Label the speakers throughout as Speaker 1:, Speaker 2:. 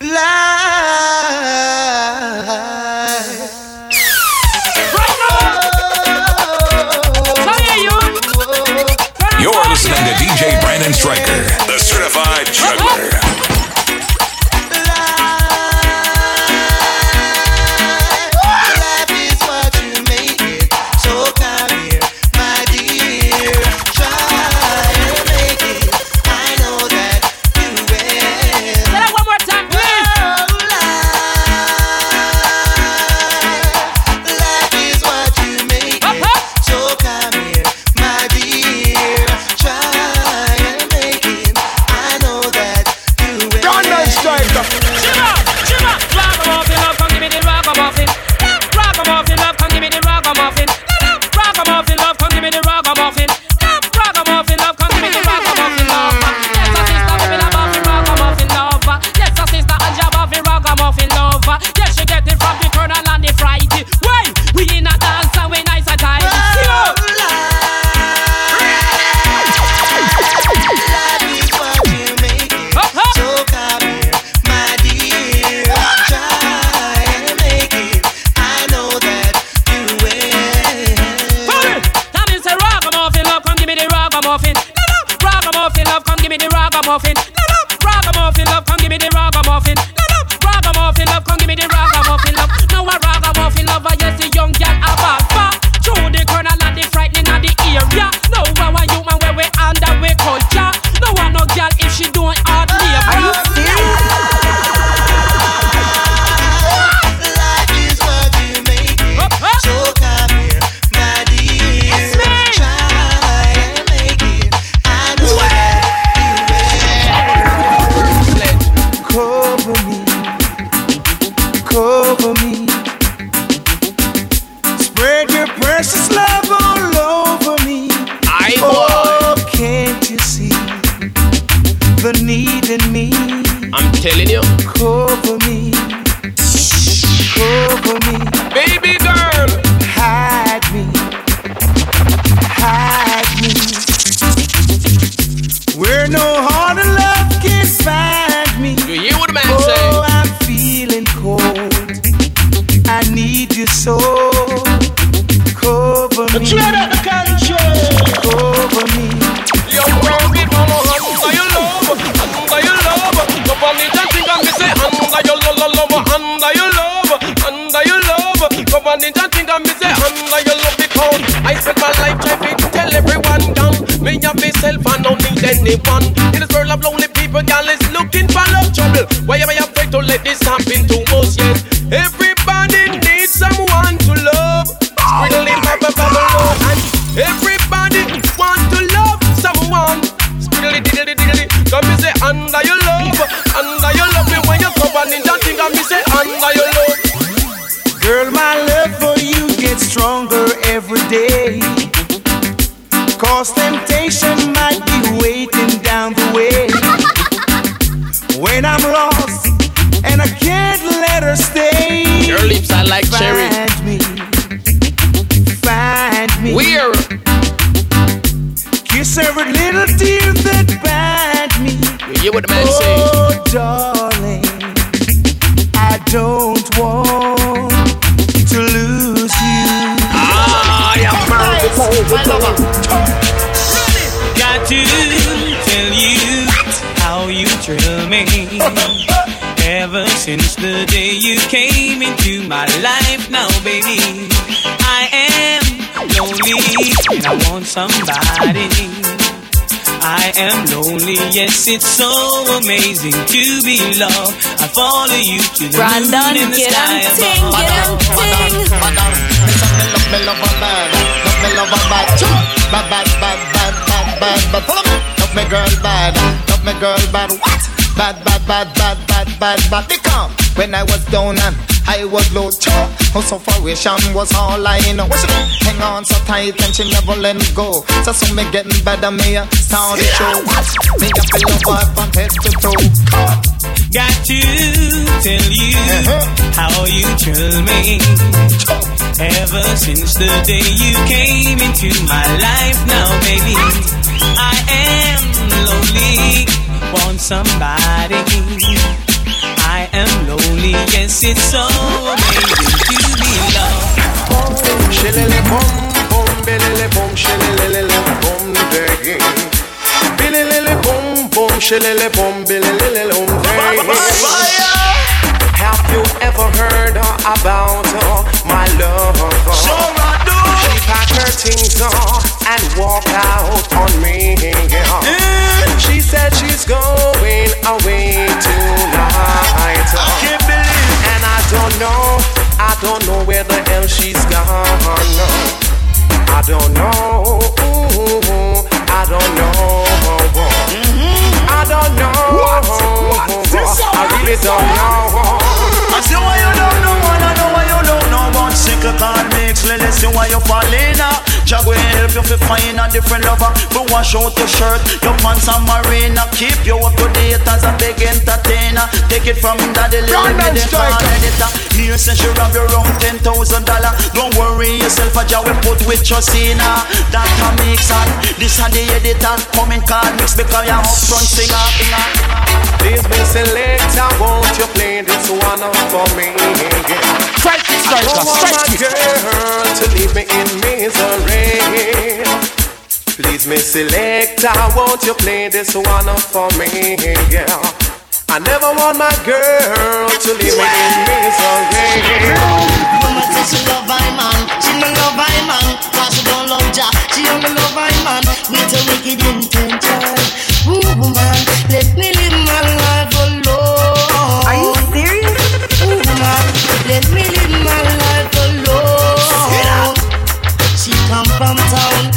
Speaker 1: You're listening to DJ Brandon Striker, the certified juggler.
Speaker 2: Yes, it's so amazing to be loved. I follow you to the
Speaker 3: Brandon,
Speaker 2: moon in the
Speaker 3: get
Speaker 2: sky
Speaker 3: him ting,
Speaker 2: above.
Speaker 3: get him ting.
Speaker 4: Love me, love a bad, love me, love a bad, bad, bad, bad, bad, bad, bad, bad. Follow me, love me girl bad, love me girl bad. What? Bad, bad, bad, bad, bad, bad, bad. Become when I was down and I was low. Chop, her sufferation was all I know. What she do? Hang on so tight and she never let me go. So soon me getting better, me a start the show. Me a feel her from head to toe.
Speaker 2: Got to tell you uh-huh. how you thrill me. Ever since the day you came into my life, now baby, I am lonely, want somebody. I
Speaker 5: makes it so amazing to be loved.
Speaker 6: Shillelagh boom, boom, billelagh boom, shillelagh boom, day. Billelagh boom, boom, shillelagh boom, billelagh boom, day. Have you ever heard about uh, my love?
Speaker 7: Sure I do.
Speaker 6: She packed her things on and walked out on me. She said she's going away tonight.
Speaker 7: I can't believe.
Speaker 6: And I don't know, I don't know where the hell she's gone. I don't know, Ooh, I don't know. I don't know.
Speaker 7: What? What?
Speaker 6: I really don't know.
Speaker 7: I see why you don't know, and I know why you don't know about single card mix. Let us see why you fall in. Jah will help you to find a different lover. But wash out your shirt, your pants and marina. Keep you up to date as a big entertainer. Take it from daddy little
Speaker 8: Brandon
Speaker 7: bit editor. Here since you rob your own ten thousand dollar. Don't worry yourself, a Jah will put with your sinner. That a mix and this a the editor. Coming card mix because you're up front singer.
Speaker 6: Please be selector, won't you play this one for me?
Speaker 8: Strike it,
Speaker 6: I
Speaker 8: striker,
Speaker 6: don't want my
Speaker 8: strike it.
Speaker 6: Girl to leave me in misery. Please, me selector, won't you play this one for me? Yeah. I never want my girl to leave me in misery.
Speaker 9: Woman say she love my man, she no love my man, cause she don't love Jah, she only love my man with a wicked intention. Ooh man, let me come from town,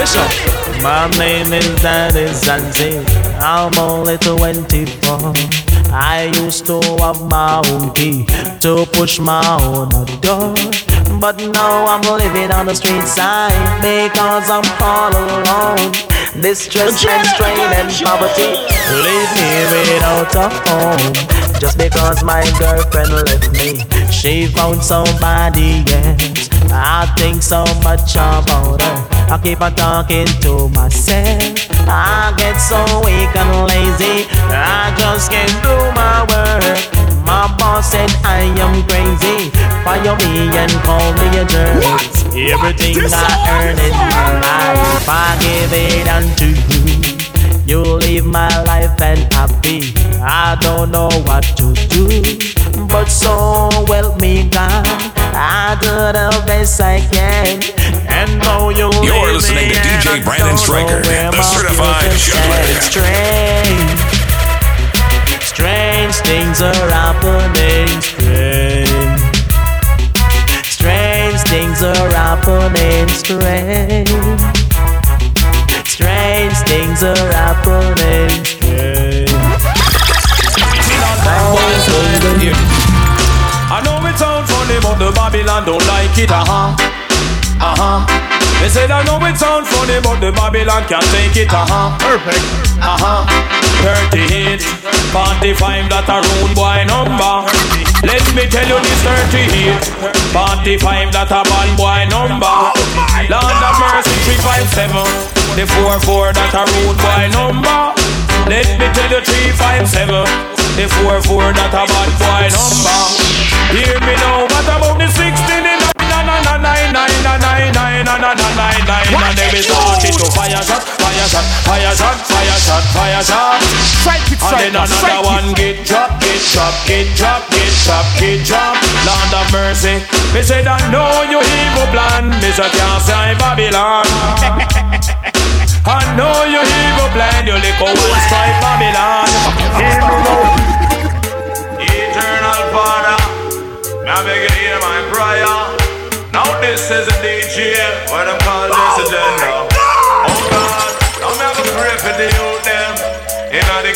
Speaker 5: Bishop. My name is Daddy Zanzi. I'm only 24. I used to have my own key to push my own door. But now I'm living on the street side because I'm all alone. Distress and strain and poverty leave me without a home. Just because my girlfriend left me, she found somebody else. I think so much about her. I keep on talking to myself. I get so weak and lazy. I just can't do my work. My boss said I am crazy. Fire me and call me a jerk. Everything I earn in my life, I give it unto you. You live my life and happy. I don't know what to do, but so help me God. I do the best I can. And though you
Speaker 10: You're listening to DJ Brandon
Speaker 5: don't know
Speaker 10: Striker,
Speaker 5: where
Speaker 10: the
Speaker 5: my
Speaker 10: certified
Speaker 5: future
Speaker 10: juggler.
Speaker 5: stands. Strange, strange things are happening. Strange, strange things are happening. Strange. Strange things are happening. Strange.
Speaker 7: I know it sounds funny, but the Babylon don't like it, uh huh. Uh huh. They said I know it sounds funny, but the Babylon can't take it, uh huh. Perfect. Uh huh. 38, 45, that a rude boy number. Let me tell you this 38, 45, that a bad boy number. Lord of mercy, 357, the 44, that a rude boy number. Let me tell you 357, the 44, that a bad boy number. Hear me now, what about the 16 in we fire shot, fire shot, fire shot, fire shot, fire shot.
Speaker 8: Strike it,
Speaker 7: And then
Speaker 8: strike
Speaker 7: another one get drop, get drop, get drop, get drop, get drop. Land of mercy. Me said I know you evil plan. Me say can't say Babylon. I know you evil plan. You a one strike Babylon. Hear me now.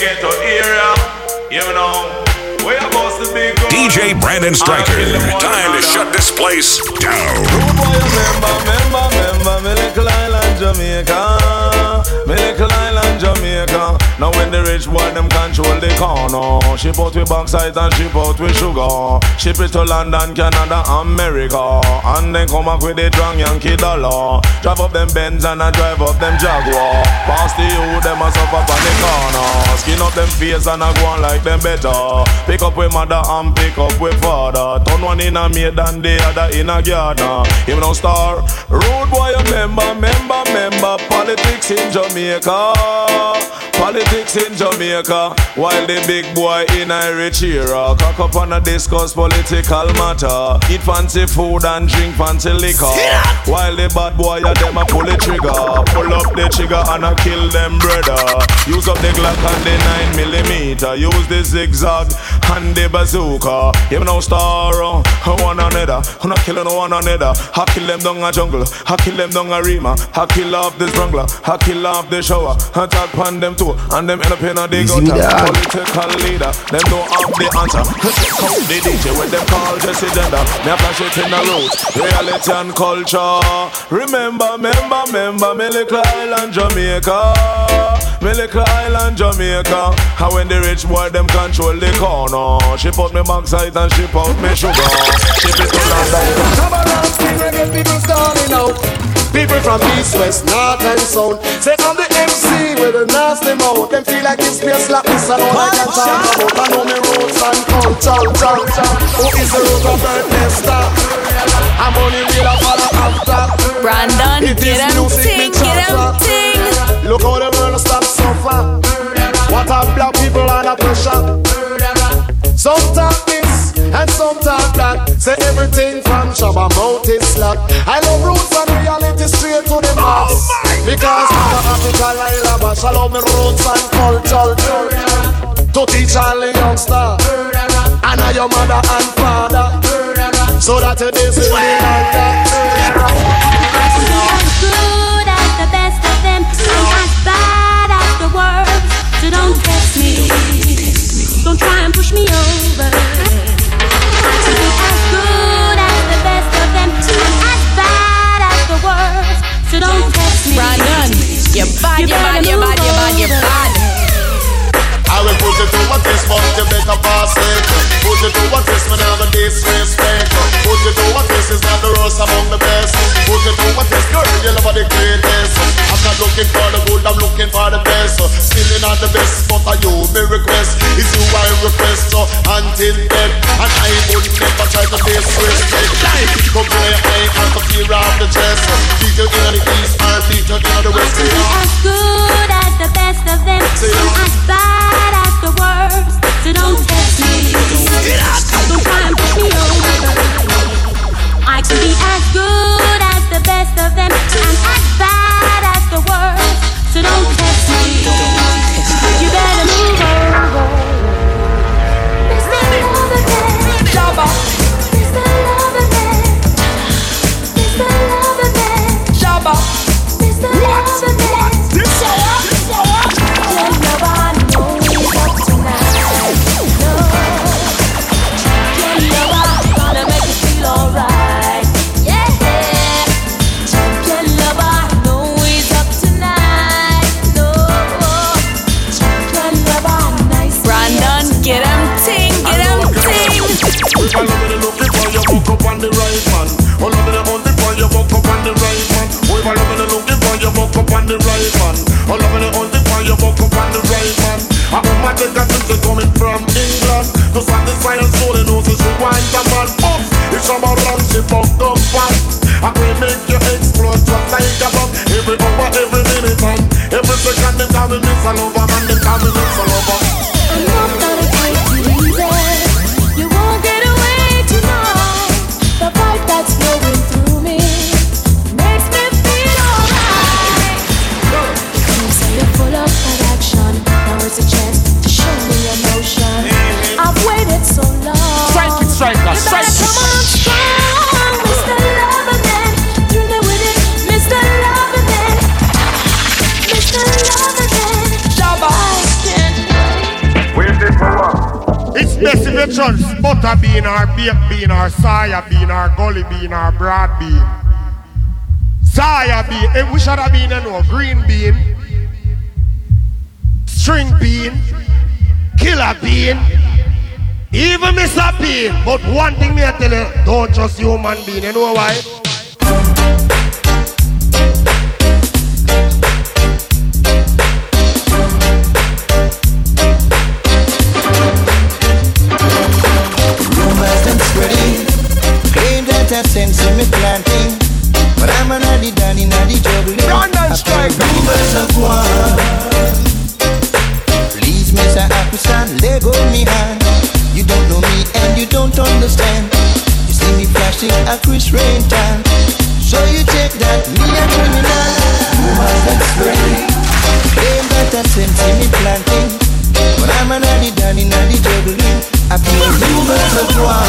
Speaker 7: Ghetto area. You know, we are supposed to be good.
Speaker 11: DJ Brandon Striker. Time to shut this place down.
Speaker 7: Rude boy, remember, remember, remember, me little island Jamaica, me little island Jamaica. Now when the rich boy them control the corner, ship out with backside and ship out with sugar. Ship it to London, Canada, America, and then come back with the drunk Yankee dollar. Drive up them Benz and I drive up them Jaguar. Pass the you, them a suffer on the corner. Skin up them face and I go on like them better. Pick up with mother and pick up with father. Turn one in a maid and the other in a gardener. Him no star. Road boy, member, member, member. Politics in Jamaica. Politics in Jamaica. While the big boy in Irish era. Cock up and a discuss political matter. Eat fancy food and drink fancy liquor. While the bad boy a them a pull the trigger. Pull up the trigger and a kill them brother. Use up the Glock and the 9 millimeter. Use the zigzag and the bazooka. Him no star, uh, one another. Who not killing one another. I kill them down a jungle. I kill them down a rima. I kill off the strangler. I kill off the shower. I tag pan them too. And them end up in a dig
Speaker 12: Easy
Speaker 7: gutter.
Speaker 12: dog.
Speaker 7: Political leader. Them don't have the answer. Come the DJ when them call Jesse Gender. Me a flash it in the roots. Reality and culture. Remember, remember, remember. Me little island Jamaica. Me little island Jamaica. And when the rich boy them control the corner. Ship out me backside and ship out me sugar. Ship it to London.
Speaker 8: Come around, see where the people starting out. People from east, west, north and south. Say I'm the MC with a nasty mouth. Them feel like this place like this and all I can talk about. I know me roots and culture, chow. Who is the root of birthday star? I'm only real a follow after.
Speaker 3: Brandon,
Speaker 8: It
Speaker 3: get
Speaker 8: is
Speaker 3: him
Speaker 8: music,
Speaker 3: ting,
Speaker 8: me
Speaker 3: get him ting.
Speaker 8: Look how the world stop suffer. What a black people under pressure. Some talk this and some talk that. Say everything from Shabba mouth is slack. I love roots and reality straight to the max. Because I'm a African Laila Bash. Love me roots and culture. To teach all the youngster. And I your mother and father. So that it is in the
Speaker 13: as good as the best of them, and as bad as the worst. So don't test me, don't try and push me over. So don't test me.
Speaker 3: Brandon, you bad, you bad, you bad, you bad, you bad.
Speaker 8: I will put it to a test, but you better pass it. Put it to a test, me never disrespect. Put it to a test, is not the worst among the best. Put it to a test, girl, you love the greatest. I'm not looking for the good, I'm looking for the best. Still not the best, but I you me request. Is you I request, so until then, and I would never try to disrespect. Come play high and the fear of the chest. You in the east beat you in the west.
Speaker 13: Be as good as the best of them, and as bad as the worst. So don't test me. Get out of the way. I can be as good as the best of them, and as bad as the worst, so don't
Speaker 8: try and
Speaker 6: push soya bean or gully bean or broad bean. Soya bean, eh, we should have been, you know, green bean, string bean, killer bean, even Mr. Bean. But one thing me I tell you, don't trust human being. You know why?
Speaker 1: Let me hand You don't know me and you don't understand. You see me flashing a Chris Rain tan So you take that me a criminal. Rumors and spreading Claim that I in me planting. But I'm a noddy daddy noddy juggling. I feel rumors of war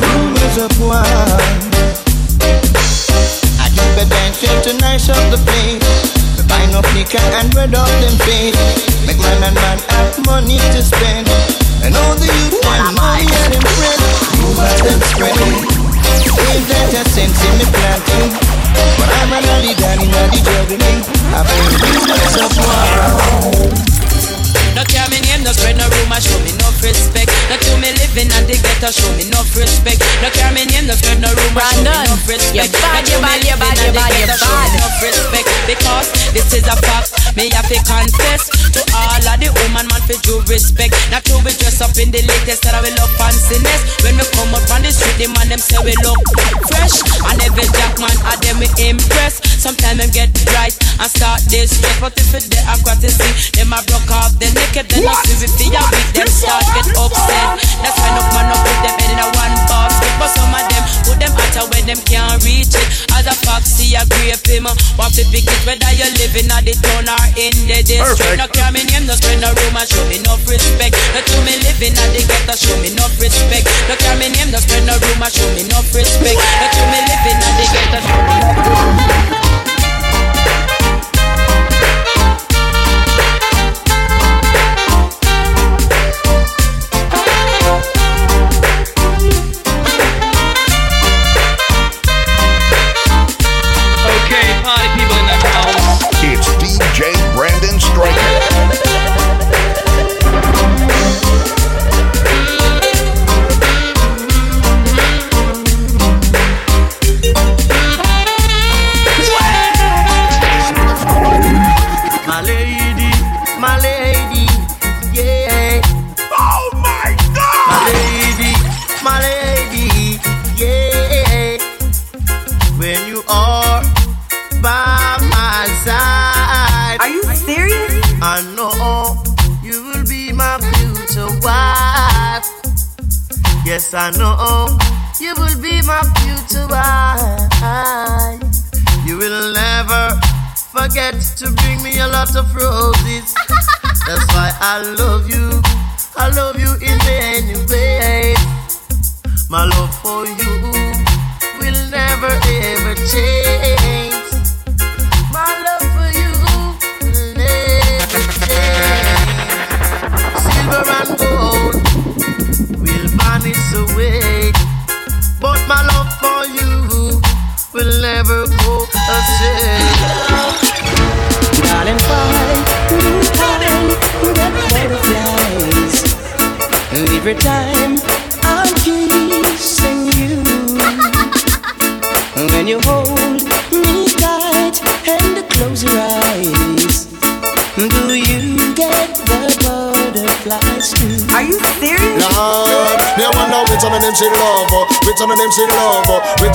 Speaker 1: Rumors of war I keep a dancing to nice up the place. Buy no liquor and red up them face Make man and man have money to spend. And all the youth and money and friends Rumors them spreading Ain't that a sense in me planting. But I'm a noddy daddy noddy juggling I feel rumors of war
Speaker 14: No care no spread no rumor, show me no respect. No to me living and the ghetto, show me no respect. No care me name, no spread no rumor, show me no respect.
Speaker 3: you bad, you
Speaker 14: to
Speaker 3: bad, you bad, you bad, you
Speaker 14: ghetto, show me
Speaker 3: bad.
Speaker 14: no respect. Because this is a fact, me have to confess to all of the woman man for due respect. Not to be dressed up in the latest that I will look fanciness. When we come up on the street, the man them say we look fresh. And every jack man of them we impress. Sometimes them get bright and start this stress, but if it they aquatic, them I broke off the naked, then I see if they are weak, them start get upset. That's why no man no put them head in a one basket, but some of them put them out where them can't reach it. As a foxy, a grave him, uh, want to pick it whether you're living at the town or in the district. No care me name, no spread no rumor, show me no respect. No to me living at the ghetto, show me no respect. No care me name, no spread no rumor, show me no respect. No to me living at the ghetto, show me no
Speaker 9: Okay,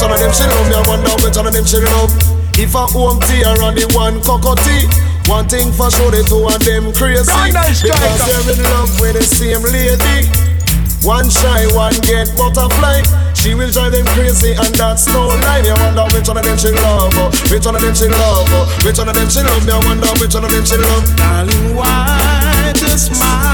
Speaker 8: one of them she love. Me I wonder which one of them she love. If I home tea or the one cockatoo, one thing for sure the two of them crazy because they're in love with the same lady. One shy, one get butterfly. She will drive them crazy and that's no lie. Me I wonder which one of them she love, oh. which one of them she love, oh. which one of them she love. Me I wonder which one of them she love.
Speaker 1: Darling, why does my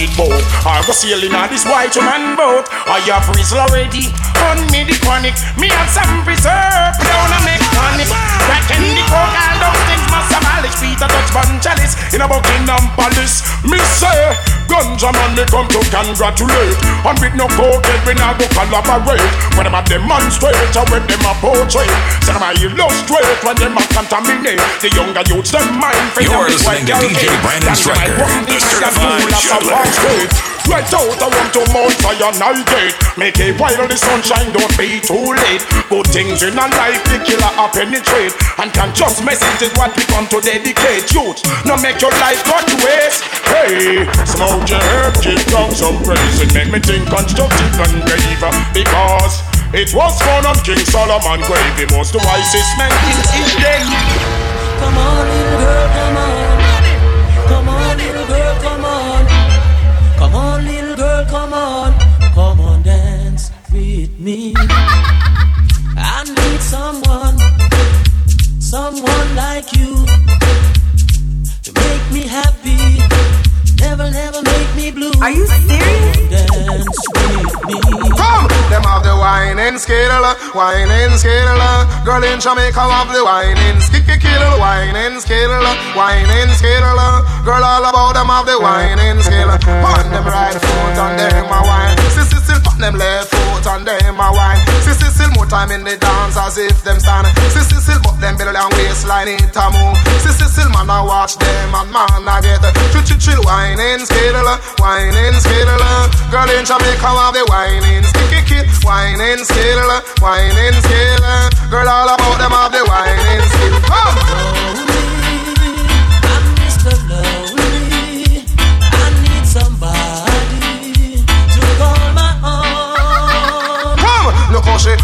Speaker 15: eat both. I go sailing on this white man boat. I have frizzle already. On me the chronic. Me have some preserve. Down a mechanic. That can the coke. All those things must abolish. Peter Dutch Chalice. In a Buckingham Palace. Me say. Ganja man me come to congratulate. And with no cokehead we not go collaborate. When them a demonstrate or when them a portray Say them a illustrate when them a contaminate? The younger youths them mind for
Speaker 11: You're listening to DJ Brandon Striker, the certified.
Speaker 15: Right out I want to Mount Fire Nightgate Make it while the sunshine don't be too late. Good things in a life the killer a penetrate. And can just message is what we come to dedicate. Youth, now make your life go waste. Hey, smoke your herb, keep down some praise. It make me think constructive and brave Because it was born on King Solomon grave He was the wisest man in his day.
Speaker 5: Come on, little girl, come on. Come on. Come on, dance with me. I need someone, someone like you to make me happy. Never, never make me blue.
Speaker 3: Are you serious?
Speaker 5: Dance with me.
Speaker 8: Come! Them have the whining skill, whining skill. Girl in Jamaica have the whining skicky kill, whining skill, whining skill. Girl all about them have the whining skill. On them right foot and them a wine. Sissy still on them left foot and them a wine. Sissy still more time in the dance as if them stand. Sissy still but them belly and waistline it a move. Sissy still man a watch them and man I get chill chill chill whining skill, whining skill. Girl in Jamaica have the whining sticky kill, whining skill, whining skill. Girl all about them have the whining skill. Come.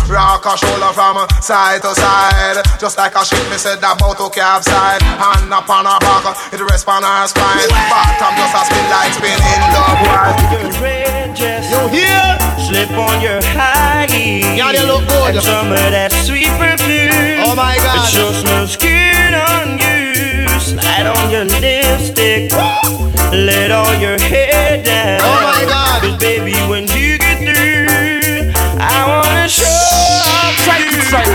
Speaker 8: Rock her shoulder from side to side. Just like a ship, me said about to capside. Hand up on her back, it rest on her spine. Bottom just a spin like spinning dog.
Speaker 9: Your red dress,
Speaker 8: You hear?
Speaker 9: slip on your high heels.
Speaker 8: Yeah, they look good.
Speaker 9: And some of that sweet perfume.
Speaker 8: Oh my God.
Speaker 9: It sure smells good on you. Slide on your lipstick. Let all your hair down.
Speaker 8: Oh my God.
Speaker 9: 'Cause baby, when you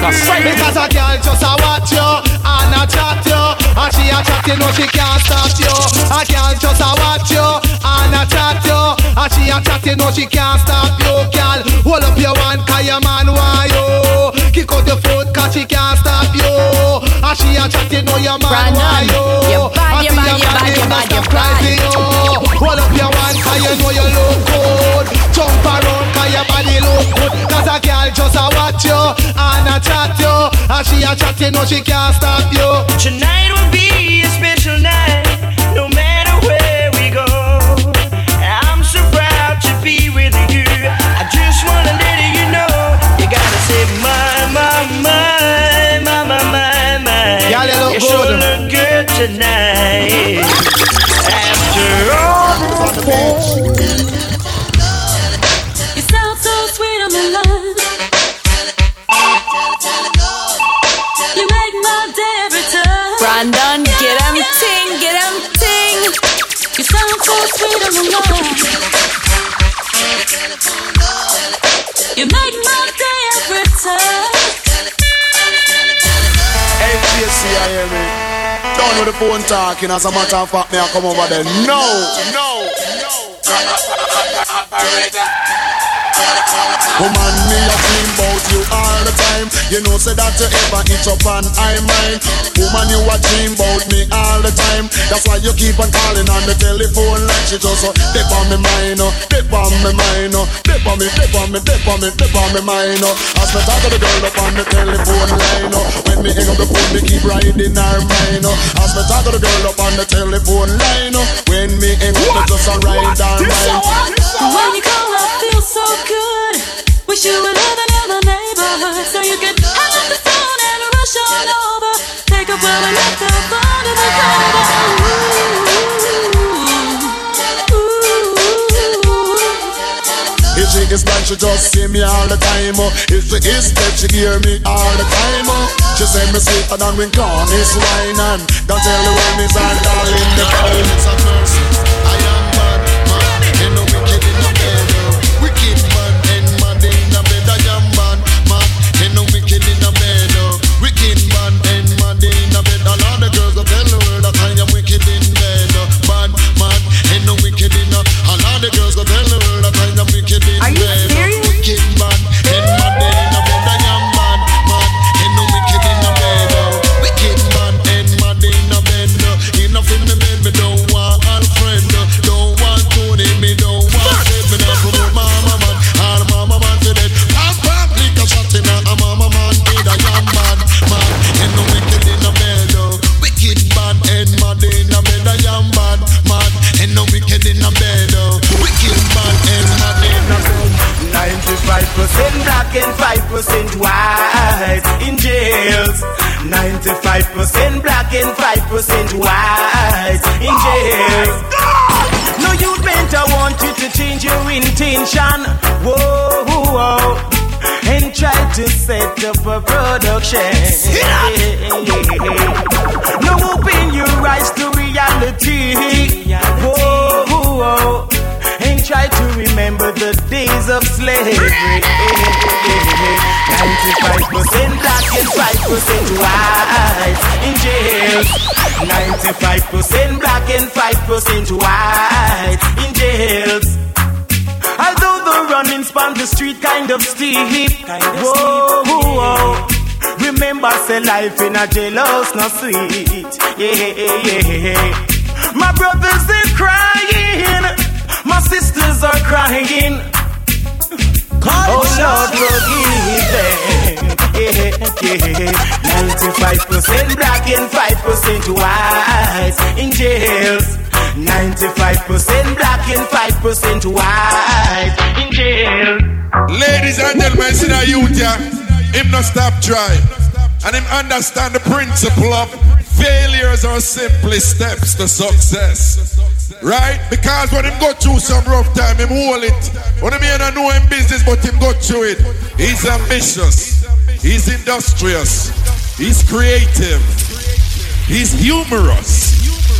Speaker 9: you.
Speaker 16: Because a girl just a watch you and a chat you. And she a chat you know she can't stop you. A girl just a watch you and a chat you. And she a chat you know she can't stop you Girl, hold up your one cause your man want you Kick out your foot cause she can't stop you. And she a chat you know your man want you
Speaker 3: you bad, you
Speaker 16: And
Speaker 3: bad,
Speaker 16: see
Speaker 3: you
Speaker 16: your man
Speaker 3: bad, you
Speaker 16: is
Speaker 3: bad,
Speaker 16: not
Speaker 3: you
Speaker 16: stop crying for you. Hold up your one cause you know you look good. Jump around cause your body look good. Cause a girl just a watch you and a chat you. And she a chat you know she can't stop you.
Speaker 9: Tonight will be a special night, no matter where my, my, my, my, my, my.
Speaker 16: Girl, you look
Speaker 9: sure look good tonight. After all
Speaker 13: You sound so sweet on the line. You make my day every time.
Speaker 3: Brandon, get him ting, get him ting.
Speaker 13: You sound so sweet on the line. You make my day every time.
Speaker 16: JC, I hear me? Down with the phone talking As a matter of fact, I come over there. No, No, no, Woman, me a dream about you all the time. You know say that you ever itch up and I mine Woman, you a dream about me all the time. That's why you keep on calling on the telephone Like she just uh, dip on me mind, uh, oh Dip on me mind, uh, oh Dip on me, dip on me, dip on me, dip on me mind, oh As me talk to the girl up on the telephone line, oh When me hang up the phone, me keep riding her mind, oh As me talk to the girl up on the telephone line, oh When me hang up, me just a ride her mind.
Speaker 13: When you call, I feel so good. Wish you were living in the neighborhood so you could hang up the phone and rush on over. Take up where we left off under the cover. If she is like
Speaker 8: she just see me all the time oh. If she is dead she hear me all the time oh. She say me sweeter than when corn is wine and Don't tell the when is her darling the time It's a mercy
Speaker 5: 5% white in jails. 95% black and 5% white in jails. No, you meant I want you to change your intention. Whoa, whoa, and try to set up a production. No, 5% white in jails. 95% black and 5% white in jails. Although the running span the street kind of steep. Whoa, whoa. Remember, say life in a jailhouse not sweet. Yeah, yeah, yeah. My brothers are crying, my sisters are crying. Oh Lord, forgive them. Yeah, yeah. 95% black and 5% white in jails. 95% black and 5% white in jail.
Speaker 17: Ladies and gentlemen, see that youth here, him not stop try. And him understand the principle of failures are simply steps to success. Right? Because when him go through some rough time, him hold it. When him ain't know him business, but him go through it. He's ambitious. He's industrious. He's creative. He's humorous.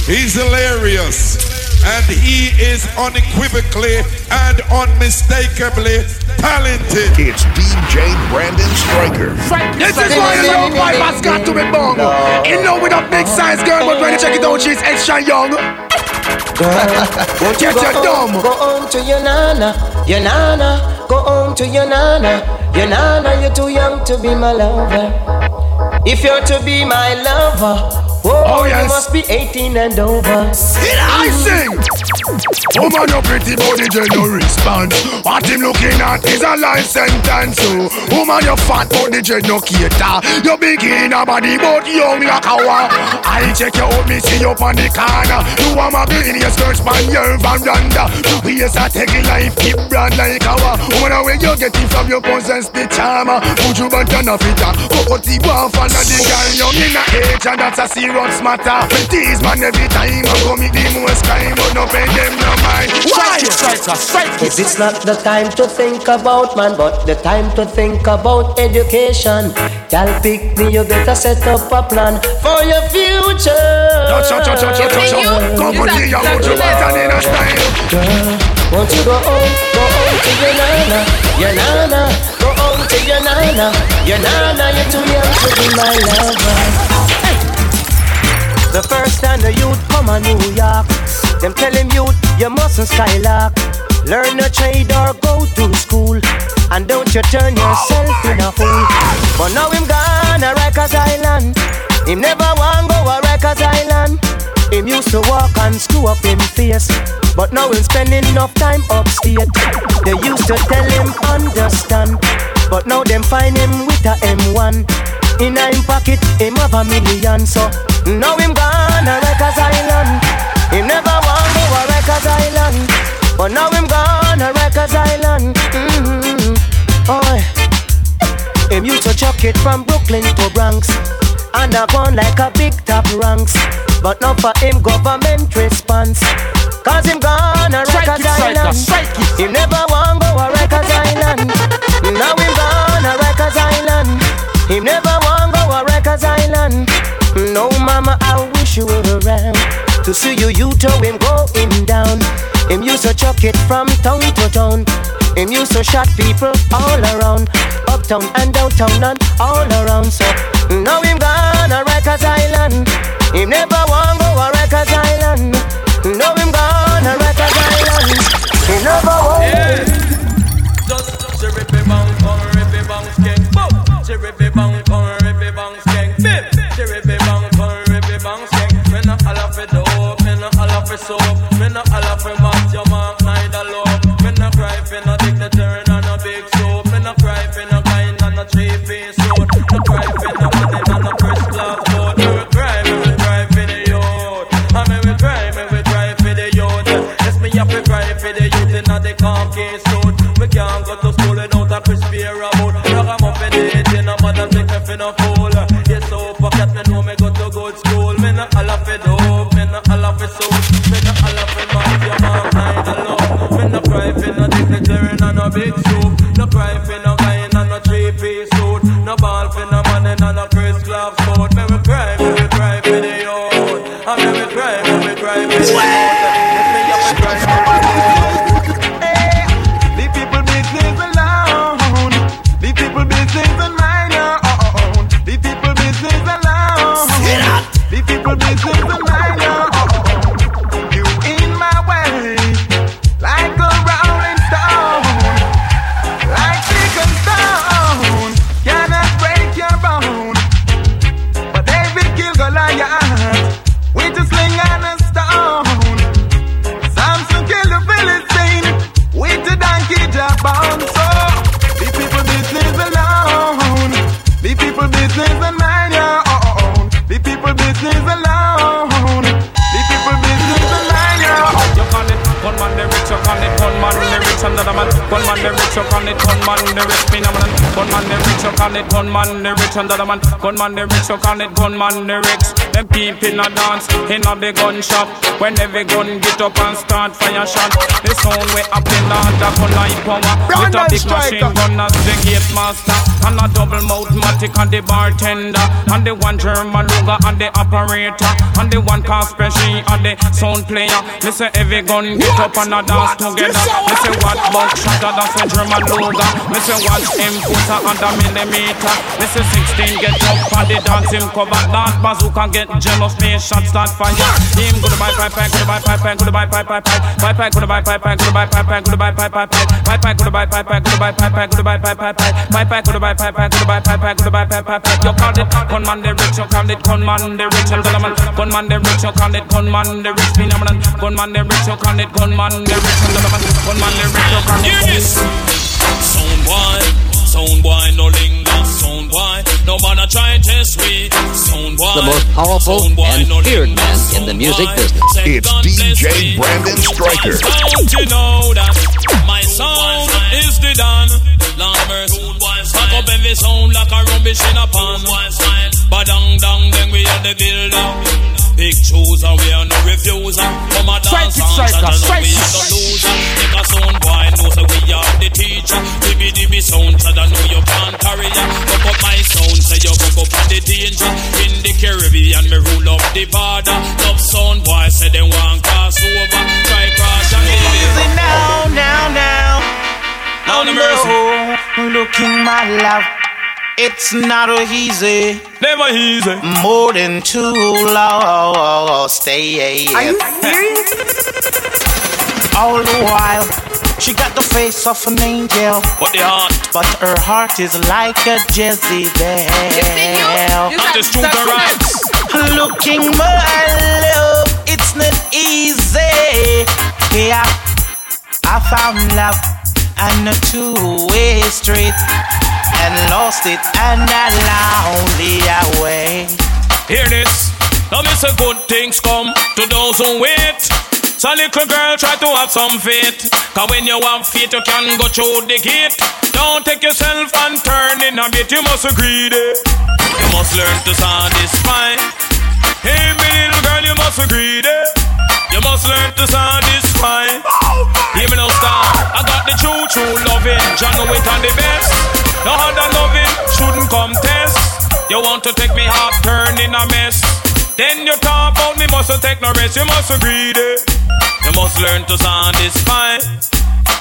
Speaker 17: He's hilarious. And he is unequivocally and unmistakably talented.
Speaker 10: It's DJ Brandon Striker.
Speaker 18: This is why the young boy has got to be bung. In love with a big size girl, but when you check it out, she's extra young. Get your dumb.
Speaker 19: Go home to your nana, your nana. Go home to your nana, your nana. You're too young to be my lover. If you're to be my lover, oh,
Speaker 18: Oh, yes.
Speaker 19: you must be 18 and over.
Speaker 18: I sing. Woman, your pretty body, they no respond. What him looking at is a life sentence. So, woman, your fat body, they no cater. You big a body, but young like a war. I check you out, me see you on the corner. You want my in your skirt, span your veranda. We is a taking life, keep brand like a war. Woman, where you get it from your possess the charmer. Put you back on a fitter. Cocotti one fan the girl, young in a age, and that's a serious matter. Me man every time I go meet the most crime, but no pay them no mind. Why?
Speaker 19: If it's not the time to think about man, but the time to think about education. Y'all pick me, you better set up a plan for your future.
Speaker 18: Touch, touch, touch, touch, touch, touch. Come on, here, you put your button in a style.
Speaker 19: Girl, won't you go home, go home to your nana, your nana, go home to your nana, your nana, you're too young to be my lover. The first time the youth come a New York, them tell him youth you mustn't skylark. Learn a trade or go to school, and don't you turn yourself in a fool. But now him gone a Rikers Island, him never want go a Rikers Island. Him used to walk and screw up him face, but now him spending enough time upstate. They used to tell him understand, but now them find him with a M1. In a him pocket, him have a million, so now him gone a Rikers Island. Him never want go a Rikers Island, but now him gone a Rikers Island. Mm-hmm. Oh, him used to chuck it from Brooklyn to Bronx, and I gone like a big top ranks. But now for him government response. Cause him gone a Rikers Island. Him never want go a Rikers Island. Now him gone a Rikers Island. Him never want go a Rikers Island. No mama, I wish you were around to see you. You tow him going down. Him used to chuck it from town to town. Him used to shot people all around, uptown and downtown and all around. So now him gone a Rikers
Speaker 7: Gunman rich, you call it gunman rich. Them people in a dance, in a the gun shop. When every gun get up and start fire shot, the sound way up in the under gun like power. With a big machine gun as the gate master, and a double mouth matic and the bartender, and the one German Luger and the operator, and the one Kaspersky and the sound player. Say every gun get up and a dance together. Me say what buck shatter that's a German Luger. Me say watch him put a millimeter. Me say 16 get up and the dance him cover that bazooka get jealous. Me shot start fire. Him go to buy pipe pipe go to buy pipe pipe go to buy pipe pipe pipe pipe pipe go to buy pipe pipe go to buy pipe pipe go to buy pipe pipe pipe pipe go to buy pipe pipe go to buy pipe pipe go to buy pipe pipe pipe pipe go to buy pipe pipe go to buy pipe pipe go to buy pipe pipe pipe. You call it gunman the rich, you call it gunman the rich and gentleman. Gunman the rich, you call it gunman the rich phenomenon. Gunman the rich, you call it gunman the rich and gentleman. Gunman the rich, you call it.
Speaker 20: Sound boy, sound boy, no linger. Sound boy, no man a try and test we. Sound boy,
Speaker 21: The most powerful
Speaker 20: sound boy,
Speaker 21: and
Speaker 20: no
Speaker 21: feared
Speaker 20: linger.
Speaker 21: man in the music business.
Speaker 10: It's DJ Brandon Striker.
Speaker 20: Don't you know that my sound is the Don? Lord mercy. Pack up every sound like a rubbish in a pan. Badang dang, then we are the builder. Big chooser, we are no refuser. Come a dance and chat and we are no loser. Take a sound boy, know say we are the teacher. Dibby dibby sound, chat I know you can't carry ya. Fuck up my sound, say you fuck up on the danger. In the Caribbean, me rule up the border. Love sound boy, say they want cross over. Try cross and
Speaker 22: Easy now, now, now.
Speaker 20: Now the mercy.
Speaker 22: Looking my love. It's not easy.
Speaker 7: Never easy.
Speaker 22: More than too long. Stay.
Speaker 3: Are you serious?
Speaker 22: All the while, she got the face of an angel.
Speaker 20: But the heart.
Speaker 22: But her heart is like a Jezebel.
Speaker 20: Not just true the rights.
Speaker 22: Looking my love, it's not easy. Yeah, I found love and a two-way street and lost it and I lonely away.
Speaker 20: Hear this. Now me say good things come to those who wait. So little girl try to have some faith. Cause when you have faith you can go through the gate. Don't take yourself and turn in a bit. You must agree there. You must learn to satisfy. Hey me little girl you must agree there. You must
Speaker 7: must learn to satisfy. Oh Hear me now, star. I got the true, true loving. John know it on the best. No other loving shouldn't come test. You want to take me half turn in a mess. Then you talk about me mustn't take no rest. You must agree greedy. You must learn to satisfy.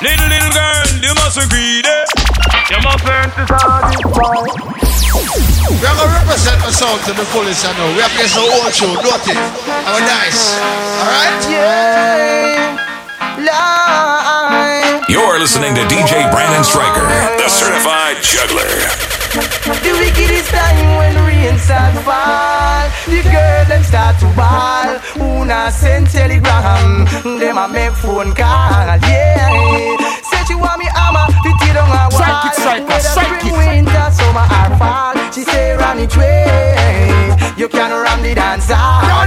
Speaker 7: Little little girl, you must agree greedy. You must learn to satisfy.
Speaker 9: We are gonna represent the sound to the fullest, I know. We are playing some old show, don't it? Our nice. Alright?
Speaker 23: Yeah. Life.
Speaker 11: You're listening to DJ Brandon Striker, the certified juggler.
Speaker 23: The wickedest time when rain start fall. The girl them start to not send telegram. Them a make phone call. Yeah she want me hammer Fit it on a wall
Speaker 18: Psychic, psychic, psychic.
Speaker 23: winter, summer or fall She say run it way You can run the dance yeah.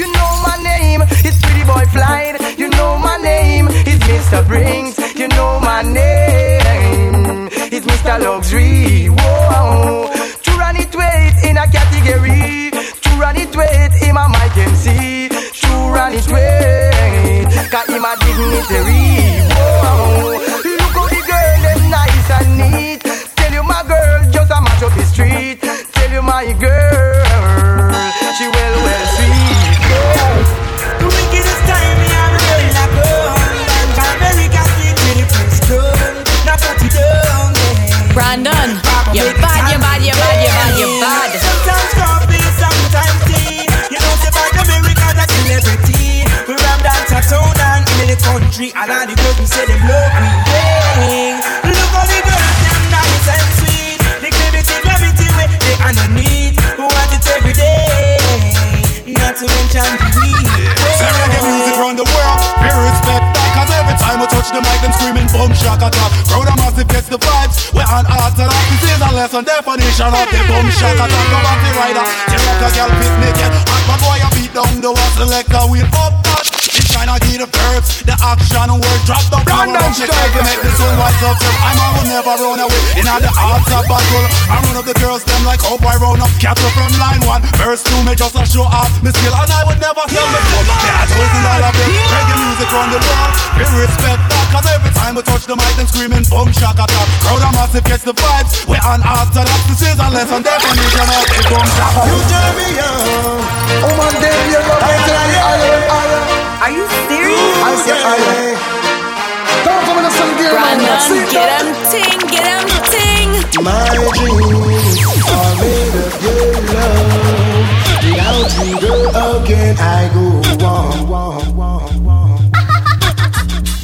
Speaker 23: You know my name It's Pretty Boy Flight You know my name It's Mr. Brinks You know my name It's Mr. Luxury Whoa To run it weight in a category To run it weight in my mic MC To run it weight Cause him a dignitary Look how the girl them nice and neat Tell you my girl just a match up the street Tell you my girl She well well sweet.
Speaker 2: The wickedest time me girl And yeah.
Speaker 3: Brandon, you bad, you bad, you bad,
Speaker 2: country And all the we say them love me yeah. Look how the girls them nice and sweet. The gravity, gravity where they underneath Who want it every day Not to mention the weed
Speaker 1: reggae music round the world, pay respect. That Cause every time we touch the mic, them screaming boom shaka attack Crowd a massive gets the vibes, we're on orthodox This is a lesson definition of the boom shaka attack Go back the rider, tear up a girl pit naked Hot my boy, I beat down the wall, selector wheel up that It's trying to get the verbs, the action word drop the
Speaker 18: Brandon Striker.
Speaker 1: Make this soul wise up, them I'm I will never run away. In all the arts of battle, I run up the girls, them like oh, hope I round up. Cattle from line one, verse two, me just a show off. Me skill and I would never tell me full Yeah, chosen all of them, reggae music on the wall We respect that, cause every time we touch the mic, them screaming boom shaka attack Crowd a massive gets the vibes, we on orthodox This is a lesson. Definition of the boom shaka.
Speaker 23: You turn me on
Speaker 18: Oh man, them you love me till the iron, iron.
Speaker 3: Are you serious?
Speaker 18: I say iron. Come from the sun, dear man.
Speaker 3: Brandon,
Speaker 18: See
Speaker 3: get
Speaker 18: that?
Speaker 3: him ting, get him ting.
Speaker 23: My dreams are made of your love. Without you, girl, how can I go on?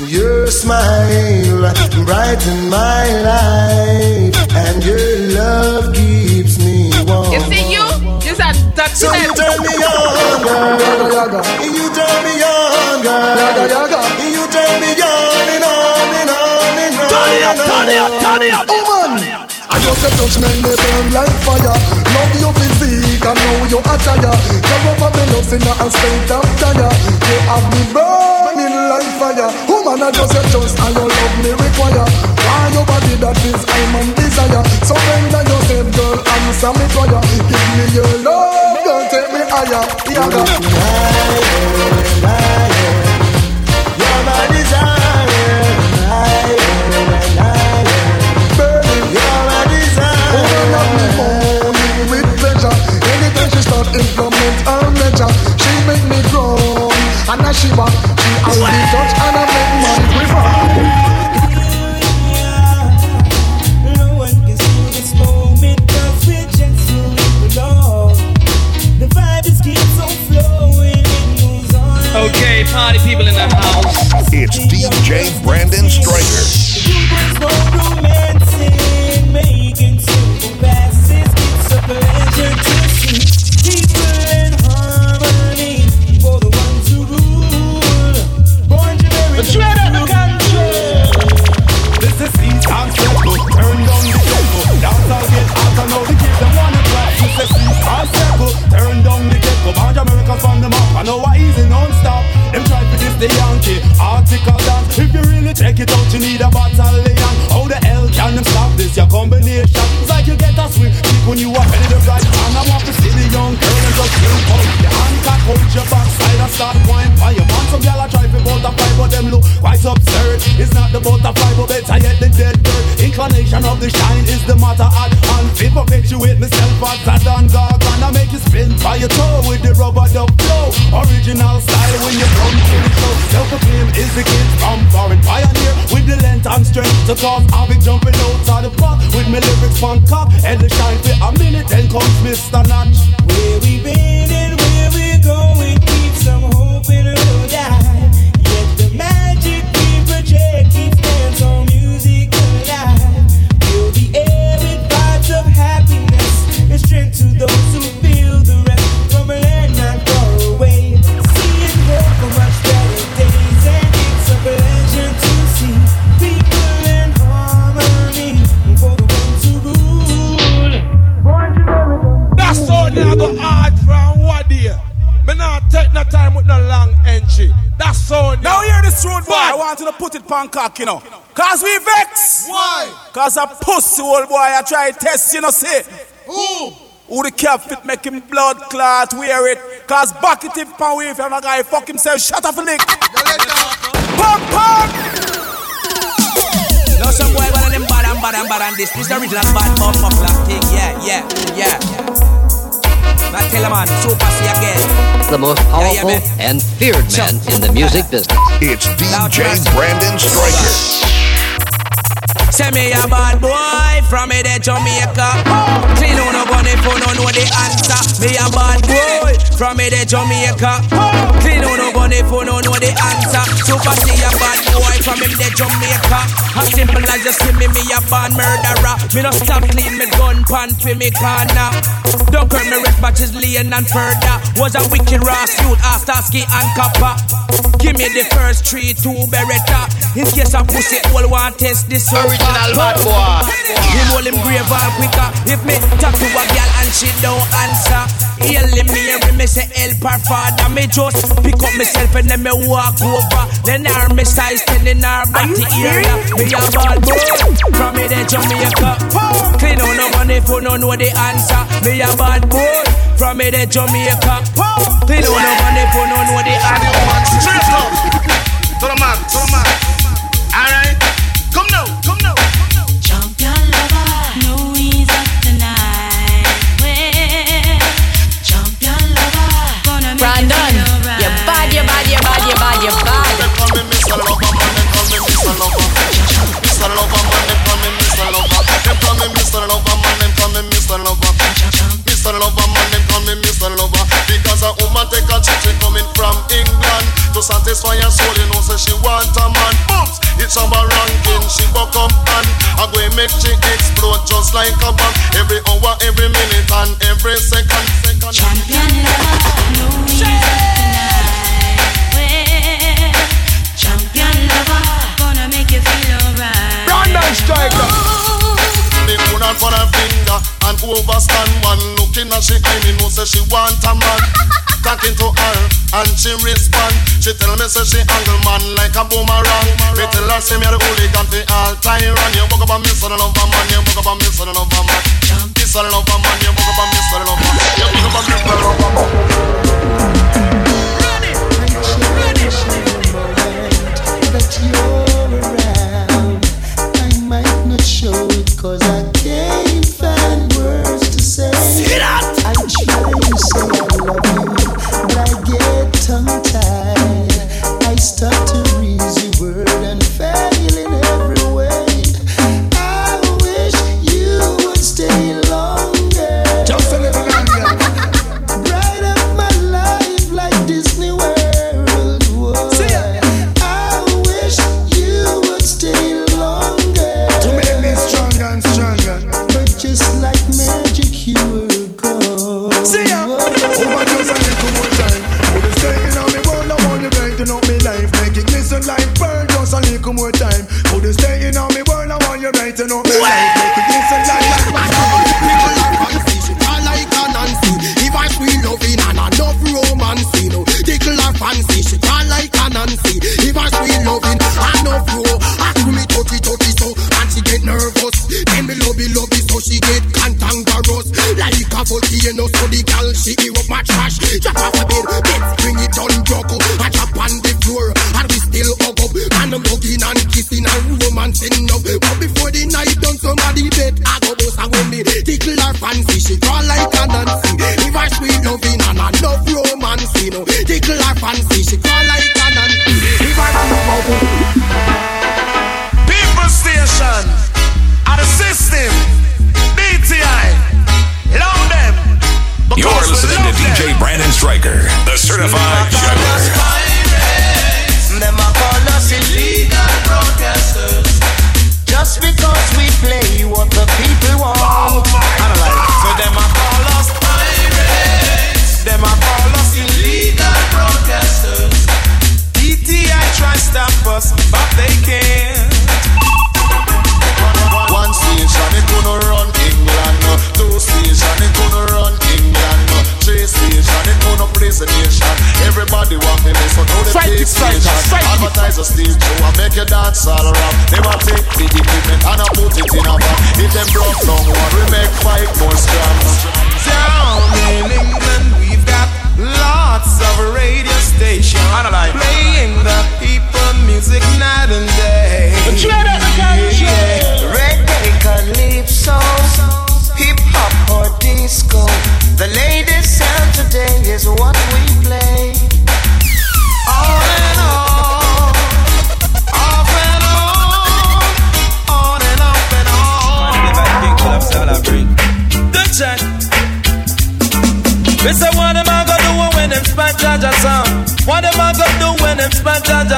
Speaker 23: Your smile brighten my life, and your love keeps me warm.
Speaker 24: You see you? You said that
Speaker 23: So you turn me on, girl. You turn me on, girl. You turn me on and on and on and on.
Speaker 18: Turn it up, turn it up, turn it up. Oh man. I just a touch men they burn like fire. Love your physique and know you a tire Come over me love in a state of tire You have me burning like fire. Woman I just a trust and your love me require. Why your body that is I'm on desire? Surrender yourself girl answer me fire. Give me your love girl take me higher. Yeah, girl. Implement She make me grow And I shiver She has the touch and I make man quiver
Speaker 2: No one can steal this moment 'cause we're just doing the Lord. The vibe just keeps on flowing, it moves on.
Speaker 7: Okay, party people in the house.
Speaker 11: It's DJ Brandon
Speaker 1: Striker. Turn down the ghetto. Band America from them up. I know what easy non-stop. Them try to diss the Yankee. Article dance. If you really check it out, you need a battalion. How the hell can
Speaker 2: them stop this? Your combination? It's like you get a sweet kick when you are ready to ride. And I want to see the young girl and just feel pump Your hand cock hold your backside and start wine by your man. Some gyal a try for butterfly but them look quite absurd. It's not the butterfly but better yet the dead bird. Inclination of the shine is the matter at hand. Fit perpetuate myself as a dan dog And I make you spin by your toe with the rubber duck flow. Original style when you come to the show. Self-proclaim is the kid from foreign pioneer With the length and strength to cause havoc jumping outside the park With my lyrics funk up and the shine for a minute Then comes Mr. Natch pan cock, you know. Cause we vex.
Speaker 25: Why?
Speaker 2: Cause a pussy old boy I try test, you know, say.
Speaker 25: Who?
Speaker 2: Who the cap fit make him blood clot wear it? Cause back it if pan wave and a guy fuck himself, shut up a lick. Pump pump!
Speaker 26: Now some boy one of them bad and bad and bad and this. This the original bad bumper black thing. Yeah, yeah, yeah. I tell a man, super again.
Speaker 21: The most
Speaker 26: Yeah, yeah,
Speaker 21: powerful and feared man in the music business.
Speaker 10: It's DJ Brandon Striker.
Speaker 26: Say me a bad boy from me the Jamaica. Clean on no gun if you no know the answer. Me a bad boy from me the Jamaica. Clean on no gun if you no know the answer. Super see a bad boy from him the Jamaica. As simple as you see me, me a bad murderer. Me no stop clean me gun pants with me corner. Don't hurt me red batches laying and further. Was a wicked raw suit, Astaski and copper. Give me the first three, two Beretta. In case a pussy all want test this so
Speaker 8: Original bad boy.
Speaker 26: Him hold him brave all quicker. If me talk to a girl and she don't answer, heal him me and me say help her father. Me just pick up myself and then me walk over. Then her me size ten in her body area. Me a bad boy from me the Jamaica. Clean on no money for no know the answer. Me a bad boy from me the Jamaica. Clean on no money for no know the answer.
Speaker 8: Straight up. To the man, to the man. Alright. Come Mr. Lover. Mr. Lover, man. They call me Mr. Lover. Because a woman take a chick coming from England to satisfy her soul. You know, say she want a man. Booms, it's a ranking. She buck up and I go and make she explode just like a bomb. Every hour, every minute, and every second. second.
Speaker 13: Champion lover, no ease tonight. Well, champion lover, gonna make you feel alright.
Speaker 25: Brandon Striker.
Speaker 8: The moon on for her finger and overstand one. Looking at she eye me know say she want a man. Talking to her and she respond. She tell me say she angle man like a boomerang. Me tell her say me a the hooligan for all time run. You book up a miss on lover man. You book up a miss on lover man. Miss on lover man. You book up a miss on lover you book up a miss on lover man.
Speaker 23: That you're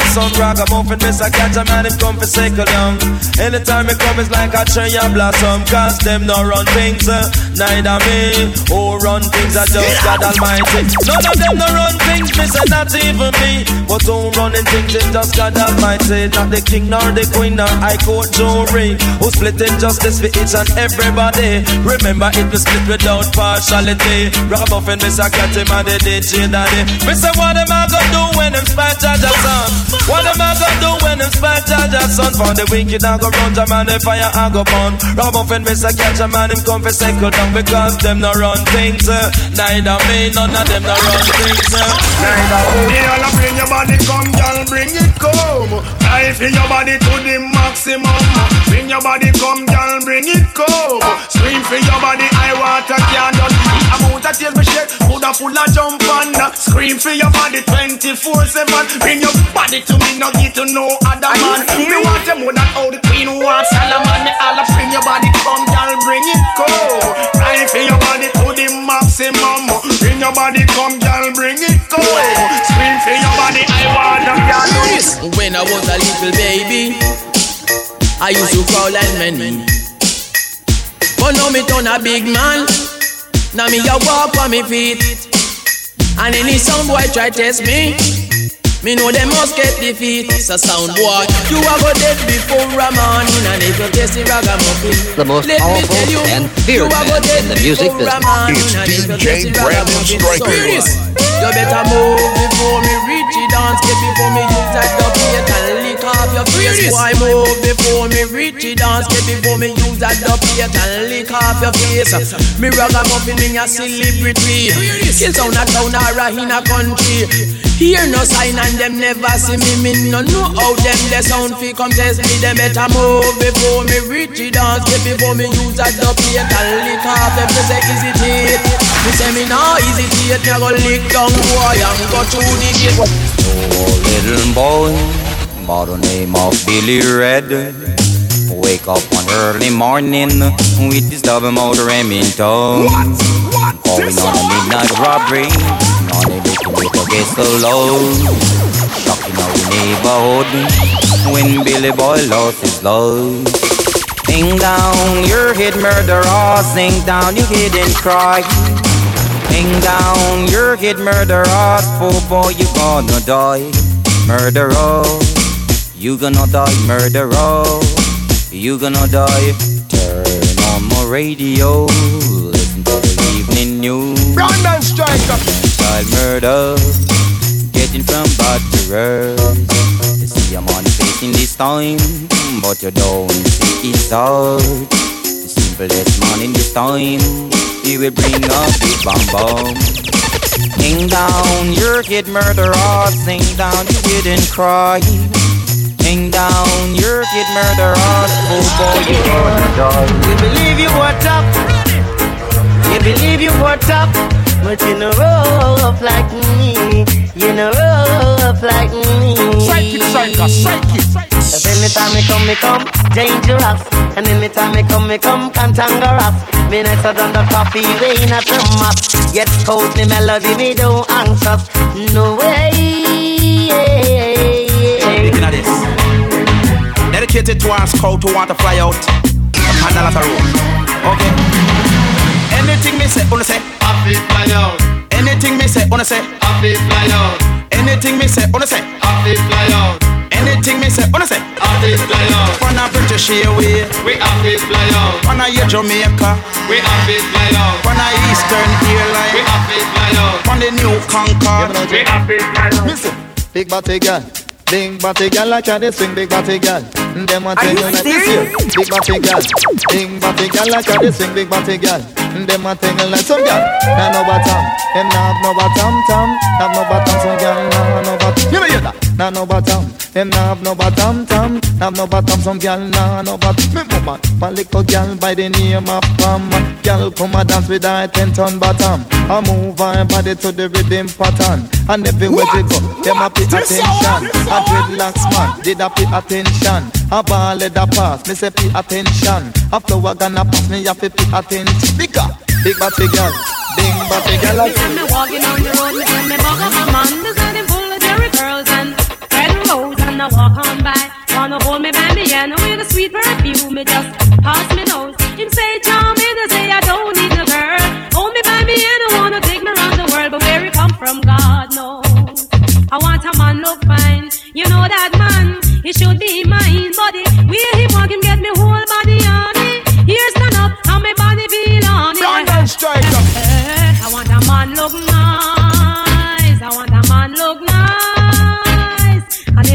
Speaker 26: song? Ragamuffin, miss I catch a man, him come for cycle down. Anytime me come, it's like a tree and blossom. Cause them no run things, uh, neither me. Who run things, I just God Almighty. None of them no run things, me say not even me. But who running things, it's just God Almighty. Not the king nor the queen nor high court jury. Who splitting justice for each and everybody. Remember it was split without partiality. Ragamuffin, miss I catch him and the DJ daddy. Me say what am I gonna do when them spank Jaja son? What am I gonna do when them spank Jaja son? For the wicked I go run jam and the fire I go burn. Ragamuffin, miss I catch a man him come for second down because them no run things. Uh. Neither me, none of them no run things. Uh. Neither
Speaker 18: Me all bring your body come, girl, bring it come. Drive in your body to the maximum. Bring your body come, girl, bring it come. Scream for your body, I want a candle. The amount of tears me shed, coulda full of jump on. Uh, scream for your body 24/7. Bring your body to me, no need to know other man. Me want you more than how the queen wants Solomon. Me all a bring your body come, girl, bring it come. Drive in your body to the maximum. Bring your body come, girl, bring it come. Scream for your body, I want a candle.
Speaker 26: When I was a little baby, I used to crawl like many. But now me turn a big man. Now me a walk on me feet. And any sound boy try test me. Me know they must get defeat. So sound boy, you a go dead before a morning, and if you test the ragamuffin,
Speaker 21: The most
Speaker 26: let me
Speaker 21: powerful
Speaker 26: tell you,
Speaker 21: and
Speaker 26: you
Speaker 21: feared
Speaker 26: a go
Speaker 21: man
Speaker 26: dead
Speaker 21: in the music
Speaker 26: before a
Speaker 21: business.
Speaker 26: morning,
Speaker 21: It's
Speaker 26: and if you
Speaker 21: DJ
Speaker 26: test the
Speaker 21: Brandon
Speaker 26: ragamuffin,
Speaker 21: Striker.
Speaker 26: so it is. You better move before me reach it dance, get before me use that double plate and lick off your face. Why move before me reach it dance, get before me use that double plate and lick off your face. Uh, me ragamuffin me a celebrity. Kill town a town or a in a country. Hear no sign and them never see me. Me no know how them the sound fi come test me. Them better move before me reach it dance, before me use that double plate and lick off them. Me say easy it. Me say me nah easy it. Me a go lick down boy and go through the gate.
Speaker 27: little boy by the name of Billy Red. Wake up one early morning with his double motor Remington. Going on a midnight robbery, on everything with a so low. Shocking our neighborhood when Billy Boy lost his love. Sing down your head, murderer, sing down your head and cry. Hang down your head, murderer. Oh boy, you gonna die. Murderer. You gonna die, murderer. You gonna die. Turn on my radio. Listen to the evening news.
Speaker 25: Brandon Striker.
Speaker 27: Child murder. Getting from bad to worse. You see I'm on facing this time. But you don't see it's hard. The simplest man in this time. He will bring a big bomb bomb. Sing down your kid murderer, sing down your kid and cry. Sing down your kid murderer, oh boy, you're gonna die.
Speaker 1: You believe you were tough. You believe you were tough. But you know rough like me. You know rough
Speaker 9: rough like me.
Speaker 20: Strike it, striker, strike it.
Speaker 9: Cause anytime me come, me come dangerous. And anytime me come, me come cantangerous. Me nicer than the coffee rain at the map. Yet cold me melody, me don't anxious. No way.
Speaker 26: Dedicated to our scout who want to fly out on the latter road. Okay. Anything me say, wanna say,
Speaker 28: happy fly out.
Speaker 26: Anything me say, wanna say,
Speaker 28: happy fly out.
Speaker 26: Anything me say, wanna say,
Speaker 28: happy fly out.
Speaker 26: Anything me say, wanna say,
Speaker 28: happy fly out.
Speaker 26: On a British Airway,
Speaker 28: we happy fly out.
Speaker 26: On a Jamaica,
Speaker 28: we happy fly out.
Speaker 26: On a Eastern Airline,
Speaker 28: we happy fly out.
Speaker 26: On the New Concorde,
Speaker 28: we happy fly out.
Speaker 4: Listen, big body girl. Big body girl like how they swing big body girl. Them a tell you like this here. Big body girl. Big body girl like how they swing big body girl. Them a tell you like some girl. Nah no bottom. Them nah have no bottom tom. Have no bottom some girl nah no bottom. You know hear that? Nah no bottom. Them nah have no bottom tom. Have no bottom some girl nah no bottom. Me woman, my little girl by the name of Pam. Girl come a dance with her ten ton bottom. I move her body to the rhythm pattern. And everywhere she go, them a pay attention. A dreadlocks man, did a pay attention. A ball leather pass, me say pay attention. A flower gonna pass, me have to pay attention. Bigger, big body girl, big body girl.
Speaker 10: Me see me walking on the road, me see me bug up a man. There's nothing full of Jerry curls and red rose, and I walk on by. Wanna hold me by me hand with a sweet perfume, me just pass me nose. Him say charming, I say I don't need no girl. Hold me by me hand, I wanna take me around the world, but where it come from, God knows. I want a man look fine, you know that man, he should be mine. Body, where he walk him get me whole body on it. Here stand up, and my body feel on it.
Speaker 20: London striker.
Speaker 10: Eh, I want a man look nice.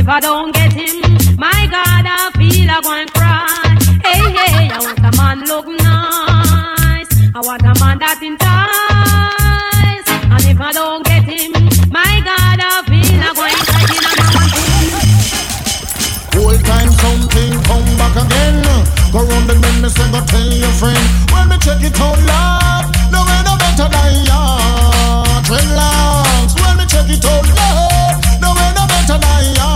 Speaker 10: If I don't get him, my God, I feel I going cry. Hey, hey, I want a man look nice. I want a man that entice. And if I don't get him, my God, I feel I going cry.
Speaker 4: Whole time something come back again. Go round the bend, me say go tell your friend. When me check it out loud, no way no better than ya. Dreadlocks. When me check it out loud, better than ya.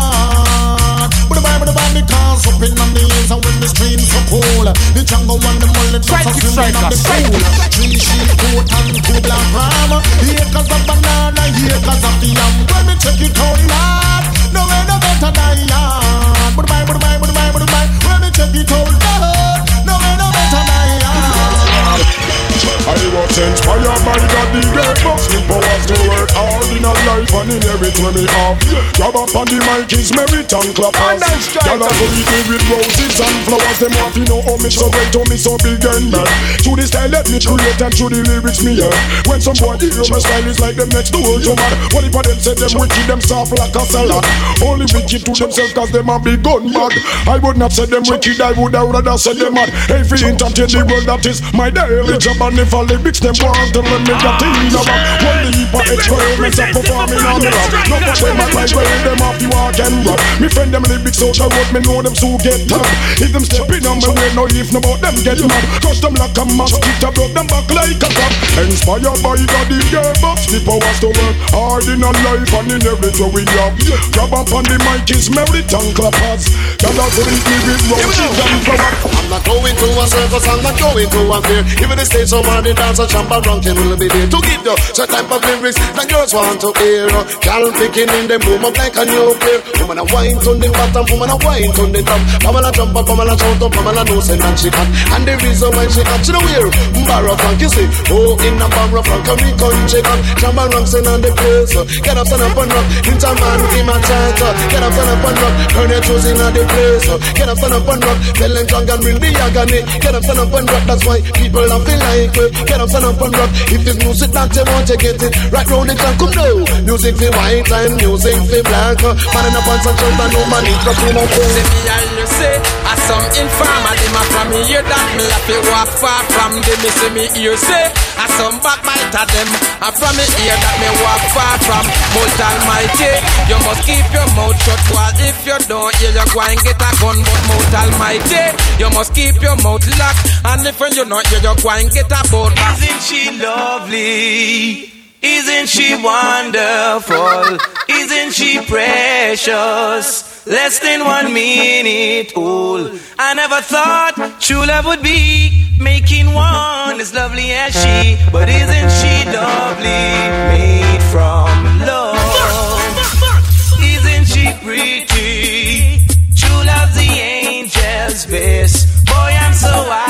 Speaker 4: But the Bible, the Bible, cars up in on the and when the streams so cool. The jungle and the mullet the pool. Three sheep, coat and two black ram. Acres of banana, acres of yam. When me check it out loud, no way no better than ya. But the Bible, the Bible, the Bible, the Bible. When me check it out loud, no way no better than ya.
Speaker 15: I was inspired by God the great box. Me powers to work hard in a life and in everything me have. Grab up on the mic is merit and clappers Y'all are going me with roses and flowers. Them want to know how me so great, how me so big and bad Through the style let me create and through the lyrics me hear When some boy hear my style is like them next door to mad. What if I them say them wicked, them soft like a salad? Only wicked to themselves cause them a big gun mad. I would not say them wicked, I would have rather say them mad. Hey, fi entertain the world that is my daily job And if I lyrics them want to let me get in a back One heap of experiments of performing on the rap No but them act like where them off you walk and rap Me friend them lyrics out the road, me know them so get tapped If them stepping on my way, no if no about them get mad. Cause them like a mosquito, broke them back like a crab Inspired by God in their box, the powers to work hard in a life and in everything we have. Grab up on the mic is merit and clappers. God has linked me with roses and flowers.
Speaker 8: I'm not going to a circus, I'm not going to a fair. Even the stage somebody dance a chamber ranking will be there To give you certain type of lyrics that girls want to hear. Girl picking in them boom up like a nuclear Woman a wine to the bottom, woman a wine to the top. Woman a jump up, woman a shout up, woman a know say that she hot. And the reason why she hot, she know wear Barra funk, you see. Oh, in a barra funk, a we country hot. Chamber ranking on the place uh. Get up, stand up and rock. Into man, him a chant uh. Get up, stand up and rock. Turn your toes in the place uh. Get up, stand up and rock. Tell them drunk and bring the agony. Get up, stand up and rock. That's why people don't feel like it Get up, stand up and rock. If this music that you want, you get it. Right round the clock, come now. Music for white and music for black. Man in a pants and shirt no man need to come up
Speaker 26: Say me all you say I some informer Them a from me that Me have to walk far from them. Me say me hear say I some backbiter them I from me that me walk far from. Most almighty You must keep your mouth shut While if you don't hear you go and get a gun. But most almighty You must keep your mouth locked. And if you not hear you go and get a boat
Speaker 29: Isn't she lovely?
Speaker 2: Isn't she wonderful? Isn't she precious? Less than one minute old. I never thought true love would be making one as lovely as she. But isn't she lovely? Made from love. Isn't she pretty? True love's the angel's best. Boy, I'm so happy.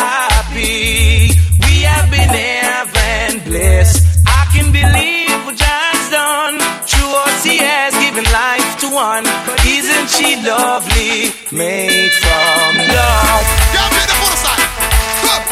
Speaker 2: One. Isn't she lovely? Made from love.
Speaker 8: Yeah, full side.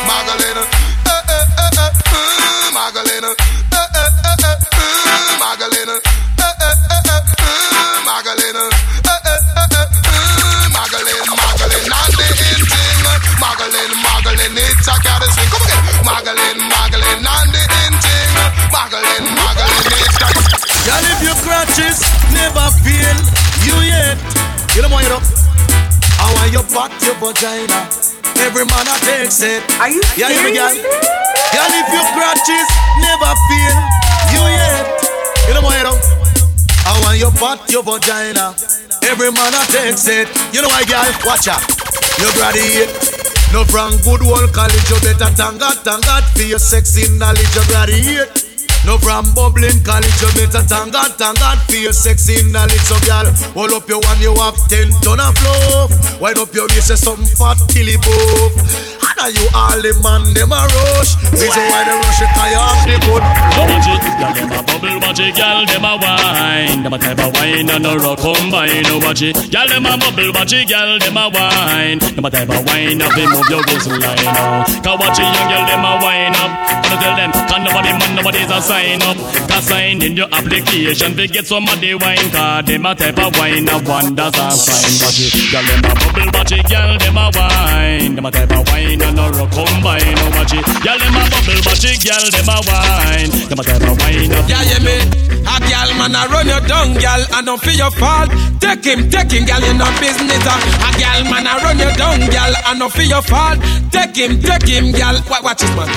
Speaker 8: Magdalena. Eh, eh, eh, eh, mm, Magdalena. Eh, eh, eh, eh, mm, Magdalena. Eh, eh, eh, eh, mm, Magdalena. Eh, eh, eh, eh, mm, Magdalene, Magdalene, the in thing. Magdalene, Magdalene, it's a swing. Come again. Magdalene, Magdalene, and the in thing. Magdalene, Magdalene, it's a
Speaker 30: Girl, if your crutches never feel you yet, you know what you know. I want your butt, your vagina. Every man I takes it. Are you yeah, you girl. Girl, if your crutches never feel you yet, you know what you know. I want your butt, your vagina. Every man I takes it. You know why, girl? Watch out. You graduate. No from good old college, you better thank God, thank God for your sexy knowledge, you graduate. No from bubbling college, you better thank God, thank God for your sexy knowledge. So, girl, hold up your one, you have ten ton of love. Wind up your waist, say something fat till it. And are you all the man, them a rush. Reason why they rush it, you have the good.
Speaker 31: It, girl, them a bubble, it, girl, them a wine. Them a type of wine and a rock combine. Oh, it, girl, them a bubble, it, girl, them a wine. Them a type of wine, up they move your waistline. Oh, cause watch it, young girl, them a wine up. Gonna tell them, can nobody man, nobody's a sign up. Cause sign in your application, they get some of the wine. Cause them a type of wine, a wonders a sign. Watch it, girl, them a bubble, watch it, girl, them a wine. Them a type of wine and a rock combine. Oh, watch it, girl, them a bubble, watch it, girl, them a wine. Them a type of wine.
Speaker 26: Yeah, yeah, me. A gal man a run you down, gal, and don't feel your fault. Take him, take him, gal, you no business. ah. A gal man a run you down, gal, and don't feel your fault. Take him, take him. Watch, watch this man.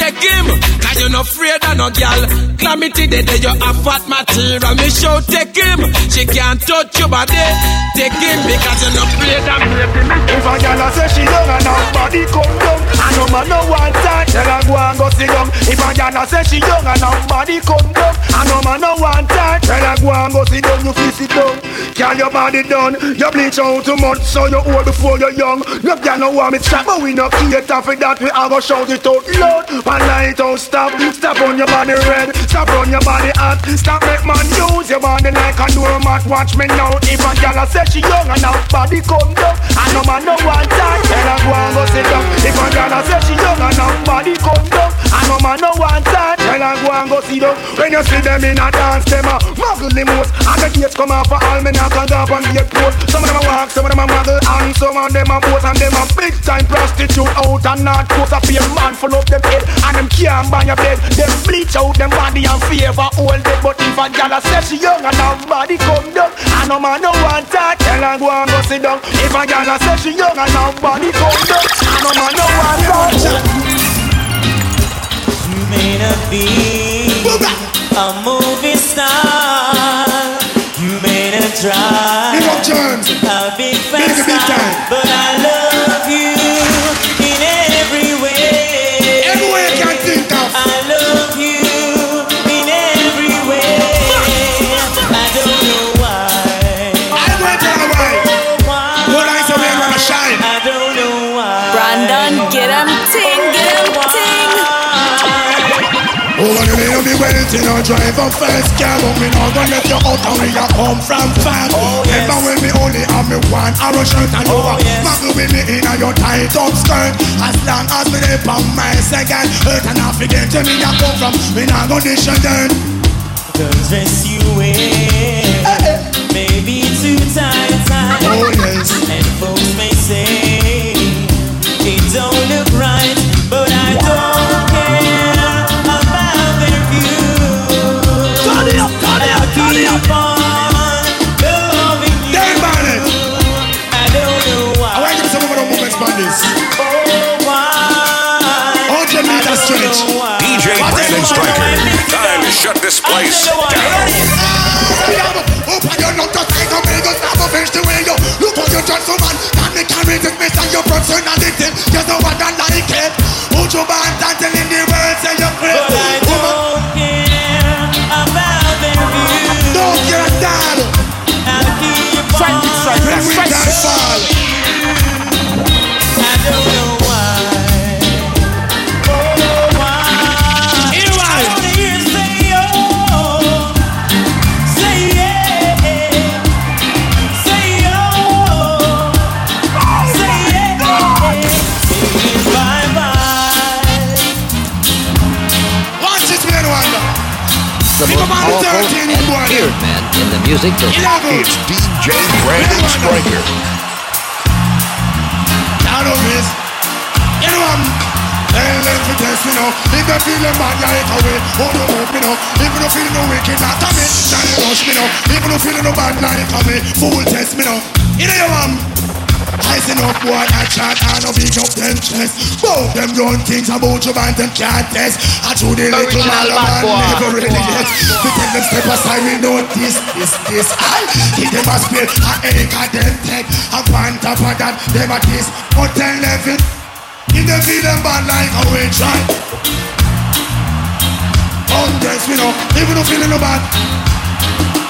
Speaker 26: Take him, cause you no afraid of no gal. Calamity day, day you have fat material. Me show take him, she can't touch your body. Take him because you no of me.
Speaker 18: If a gal a say she young and her body come down And no man no want that, tell her go and go sit down If a gal a say she young and her body come down And no man no want that, tell her go and go sit down You feel sit down, girl your body done You bleach out too much so you old before you're young No gal no want me stop, but we no cater for that We have a go shout it out loud One night out stop, stop on your body red. Stop on your body hot, stop make man use your body like a doormat. Watch me now, if a gal say she young and her body come down And no man no want that, tell her go and go sit down. If a gal say she young and her body come down And no man no want that, her sit down. When you see them in a dance, them a muggle the most And the gates come off for all men a up and gate. Post Some of them a walk, some of them a muggle And some of them a pose and them a big time prostitute Out and not close, a pay man full up them head And them can't buy your bed. Them bleach out them body and favor all dead But if a gal a say she young and her body come down And no man no want that, tell her go and go sit down. If a gal a say she young and her body come down And no man no want that
Speaker 2: You may not be a movie star. You may not drive. A big fast car, but I love
Speaker 18: mean me waiting or drive a fast car But me not gonna let you out and we a come from far. Oh, Remember when me only have me one arrow shirt And you oh, a muggle with me in a your tight up skirt? As long as me dey on my second Hurt and I forget to me a come from. Me not gonna dish your dirt.
Speaker 2: The dress you wear Maybe too tight, tight.
Speaker 18: Oh,
Speaker 11: Striker. Time to shut this place down.
Speaker 2: Open your love just like a mega stab of fish the way you Look how you just so man Can me carry this mess and your personality You know what I like it Put your band and telling the world say you're crazy It's
Speaker 11: DJ Brandon Striker.
Speaker 2: Down on this You know I'm Tell them to test me now If they feel them bad, yeah, it away. Oh, no, hope me now If you feeling no wicked, not me rush me now If you feeling no bad, like it away. Fool test me now You know you am Rising up, boy, I chat and I big up them chest. Both them run things about you, man, them can't test. I do the little man, man, never really get We tell them step aside, we know this, this, this. I give them a spill, I ain't got them tech And on top of that, them a kiss. But tell them it If they feel them bad like a way try. Undress me now, even though feeling no bad.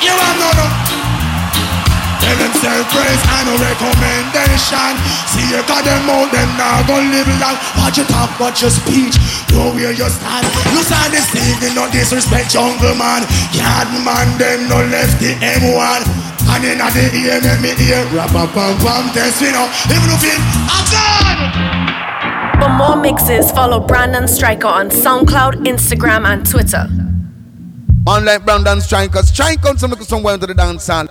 Speaker 2: You have no no Tell them self-praise and no recommendation. See you got them out, them now gon' live long. Watch your talk, watch your speech. Know where you stand. Look at this thing, no disrespect jungle man. Yard man, them no left the M1 And in the ear, make me hear Rap a pam pam, test me now Even if it, action!
Speaker 31: For more mixes, follow Brandon Striker on SoundCloud, Instagram, and Twitter.
Speaker 1: Unlike Brandon Striker, strike out some look somewhere into the dance hall.